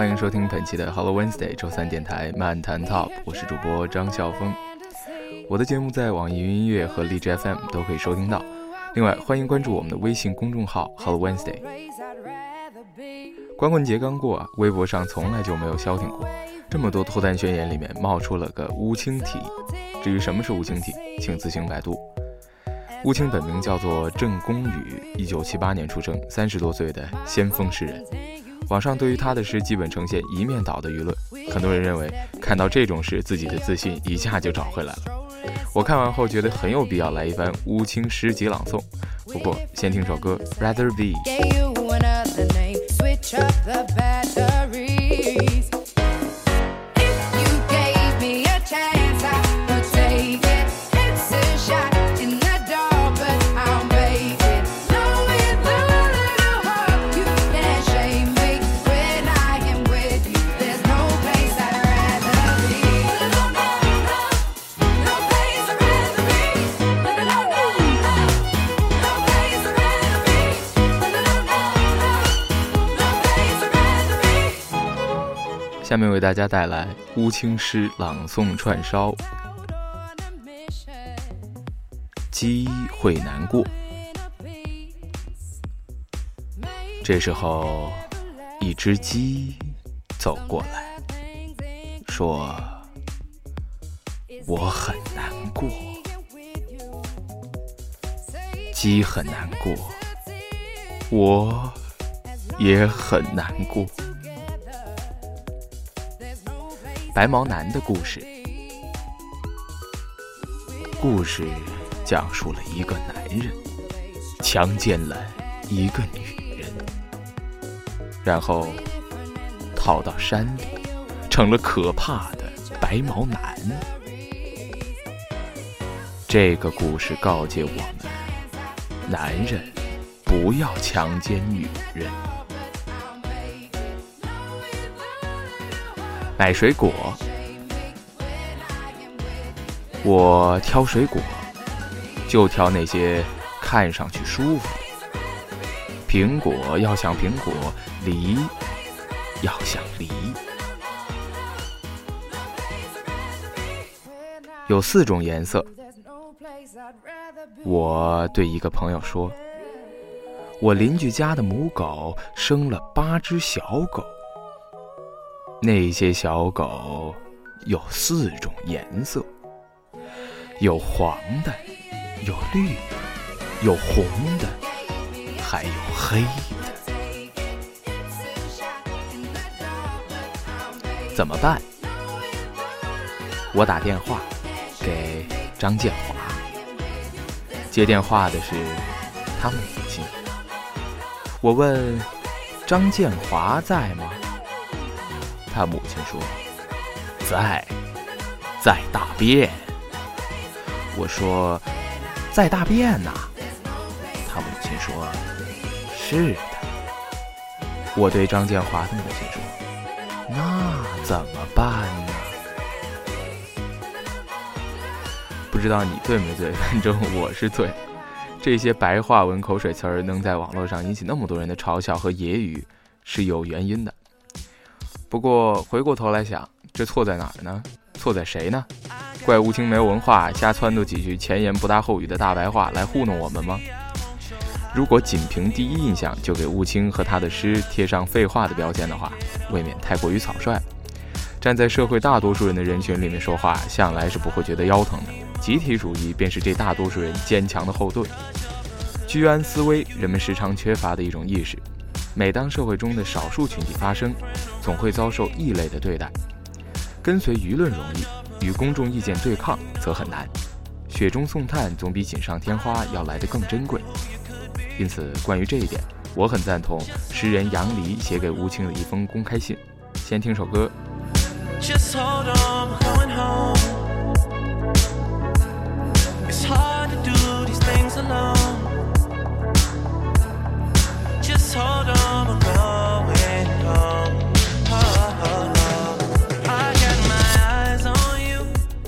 欢迎收听本期的 Hello Wednesday 周三电台漫谈 Top，我是主播张笑峰。我的节目在网易云音乐和荔枝 FM 都可以收听到。另外，欢迎关注我们的微信公众号 Hello Wednesday。光棍节刚过啊，微博上从来就没有消停过。这么多脱单宣言里面冒出了个乌青体，至于什么是乌青体，请自行百度。乌青本名叫做郑公宇，一九七八年出生，三十多岁的先锋诗人。网上对于他的诗基本呈现一面倒的舆论，很多人认为看到这种诗，自己的自信一下就找回来了。我看完后觉得很有必要来一番乌青诗集朗诵。不过先听首歌《Rather Be》。面为大家带来乌青诗朗诵串烧。鸡会难过，这时候，一只鸡走过来，说：“我很难过。”鸡很难过，我也很难过。白毛男的故事，故事讲述了一个男人强奸了一个女人，然后逃到山里，成了可怕的白毛男。这个故事告诫我们：男人不要强奸女人。买水果，我挑水果，就挑那些看上去舒服的。苹果要想苹果，梨要想梨。有四种颜色。我对一个朋友说：“我邻居家的母狗生了八只小狗。”那些小狗有四种颜色，有黄的，有绿的，有红的，还有黑的。怎么办？我打电话给张建华，接电话的是他母亲。我问张建华在吗？他母亲说：“在，在大便。”我说：“在大便呐。”他母亲说：“是的。”我对张建华的母亲说：“那怎么办呢？”不知道你醉没醉，反正我是醉。这些白话文口水词儿能在网络上引起那么多人的嘲笑和揶揄，是有原因的。不过回过头来想，这错在哪儿呢？错在谁呢？怪乌青没有文化，瞎撺掇几句前言不搭后语的大白话来糊弄我们吗？如果仅凭第一印象就给乌青和他的诗贴上废话的标签的话，未免太过于草率。站在社会大多数人的人群里面说话，向来是不会觉得腰疼的。集体主义便是这大多数人坚强的后盾。居安思危，人们时常缺乏的一种意识。每当社会中的少数群体发声，总会遭受异类的对待。跟随舆论容易，与公众意见对抗则很难。雪中送炭总比锦上添花要来得更珍贵。因此，关于这一点，我很赞同诗人杨黎写给吴青的一封公开信。先听首歌。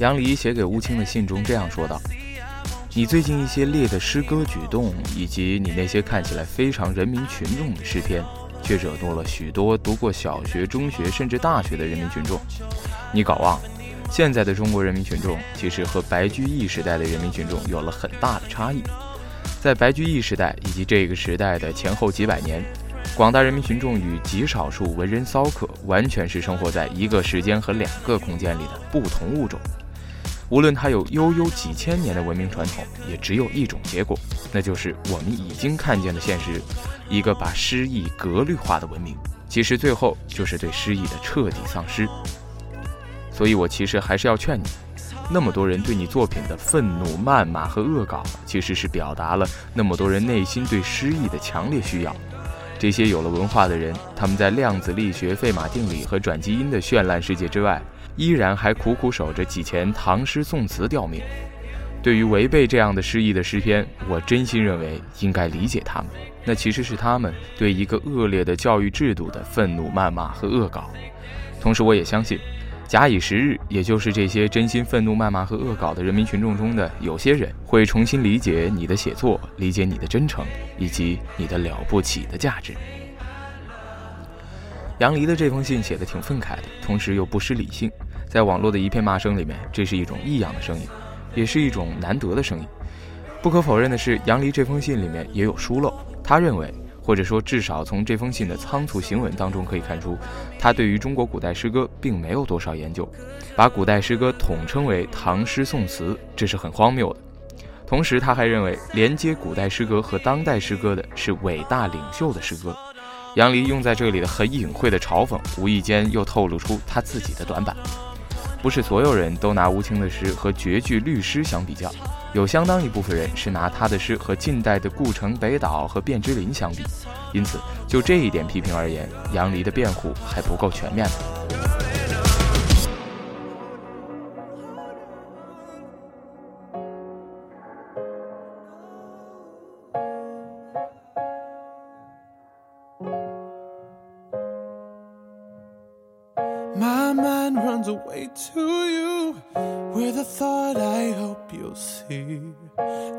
杨黎写给乌青的信中这样说道：“你最近一些列的诗歌举动，以及你那些看起来非常人民群众的诗篇，却惹怒了许多读过小学、中学甚至大学的人民群众。你搞忘了，现在的中国人民群众其实和白居易时代的人民群众有了很大的差异。在白居易时代以及这个时代的前后几百年，广大人民群众与极少数文人骚客完全是生活在一个时间和两个空间里的不同物种。无论它有悠悠几千年的文明传统，也只有一种结果，那就是我们已经看见的现实：一个把诗意格律化的文明，其实最后就是对诗意的彻底丧失。所以我其实还是要劝你，那么多人对你作品的愤怒、谩骂和恶搞，其实是表达了那么多人内心对诗意的强烈需要。这些有了文化的人，他们在量子力学、费马定理和转基因的绚烂世界之外。依然还苦苦守着几前唐诗宋词吊命。对于违背这样的诗意的诗篇，我真心认为应该理解他们。那其实是他们对一个恶劣的教育制度的愤怒、谩骂和恶搞。同时，我也相信，假以时日，也就是这些真心愤怒、谩骂和恶搞的人民群众中的有些人，会重新理解你的写作，理解你的真诚，以及你的了不起的价值。杨黎的这封信写的挺愤慨的，同时又不失理性。在网络的一片骂声里面，这是一种异样的声音，也是一种难得的声音。不可否认的是，杨黎这封信里面也有疏漏。他认为，或者说至少从这封信的仓促行文当中可以看出，他对于中国古代诗歌并没有多少研究，把古代诗歌统称为唐诗宋词，这是很荒谬的。同时，他还认为连接古代诗歌和当代诗歌的是伟大领袖的诗歌。杨黎用在这里的很隐晦的嘲讽，无意间又透露出他自己的短板。不是所有人都拿吴清的诗和绝句律诗相比较，有相当一部分人是拿他的诗和近代的顾城、北岛和卞之琳相比，因此就这一点批评而言，杨黎的辩护还不够全面。To you with a thought I hope you'll see.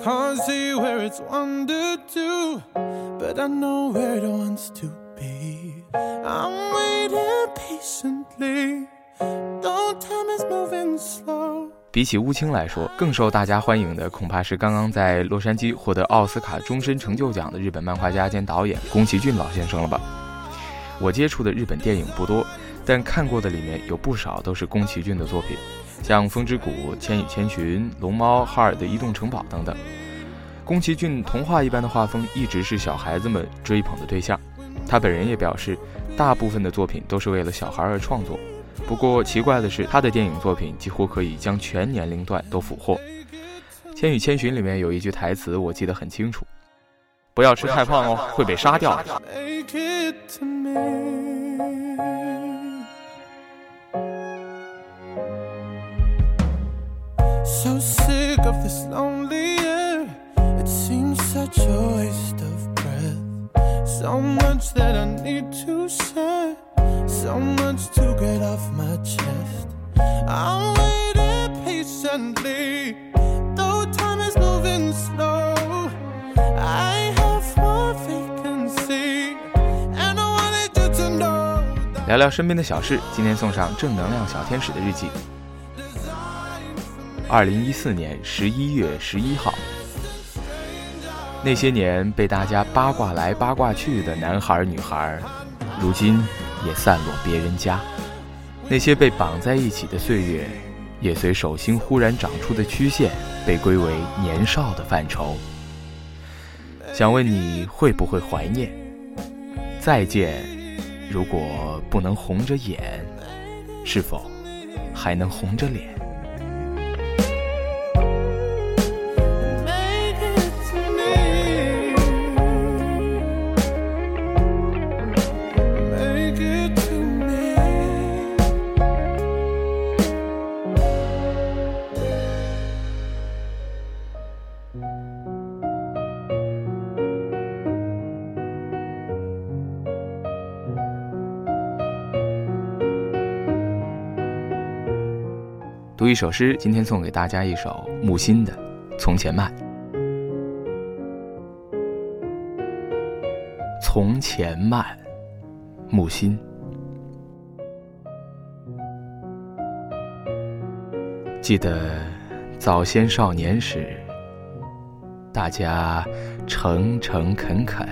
Can't see where it's wandered to, but I know where it wants to be. I'm waiting patiently, though time is moving slow. 比起乌青来说，更受大家欢迎的恐怕是刚刚在洛杉矶获得奥斯卡终身成就奖的日本漫画家兼导演宫崎骏老先生了吧？我接触的日本电影不多。但看过的里面有不少都是宫崎骏的作品，像《风之谷》《千与千寻》《龙猫》《哈尔的移动城堡》等等。宫崎骏童话一般的画风一直是小孩子们追捧的对象。他本人也表示，大部分的作品都是为了小孩而创作。不过奇怪的是，他的电影作品几乎可以将全年龄段都俘获。《千与千寻》里面有一句台词我记得很清楚：“不要吃太胖哦，会被杀掉的。” So sick of this lonely air. It seems such a waste of breath. So much that I need to say. So much to get off my chest. I'm waiting patiently. Though time is moving slow. I have more vacancy. And I wanted you to know. 聊聊身边的小事，今天送上正能量小天使的日记。二零一四年十一月十一号，那些年被大家八卦来八卦去的男孩女孩，如今也散落别人家。那些被绑在一起的岁月，也随手心忽然长出的曲线，被归为年少的范畴。想问你会不会怀念？再见，如果不能红着眼，是否还能红着脸？一首诗，今天送给大家一首木心的《从前慢》。从前慢，木心。记得早先少年时，大家诚诚恳恳，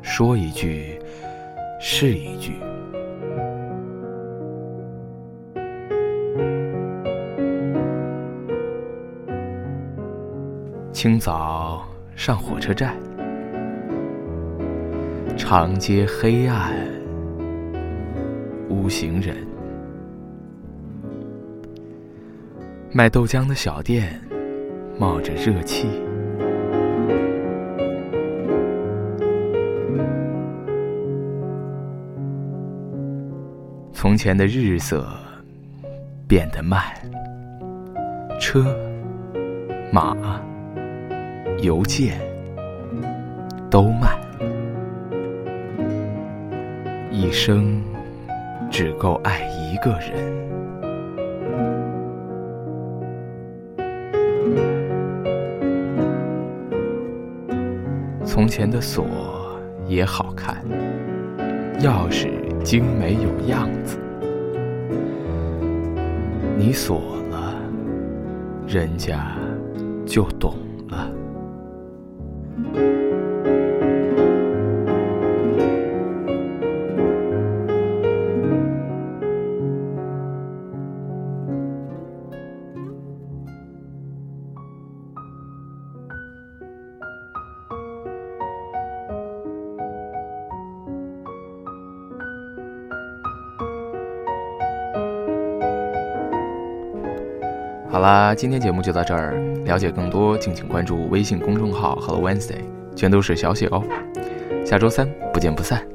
说一句是一句。清早上火车站，长街黑暗，无行人。卖豆浆的小店冒着热气，从前的日色变得慢，车马。邮件都慢，一生只够爱一个人。从前的锁也好看，钥匙精美有样子，你锁了，人家就懂。好啦，今天节目就到这儿。了解更多，敬请关注微信公众号 “Hello Wednesday”，全都是小写哦。下周三不见不散。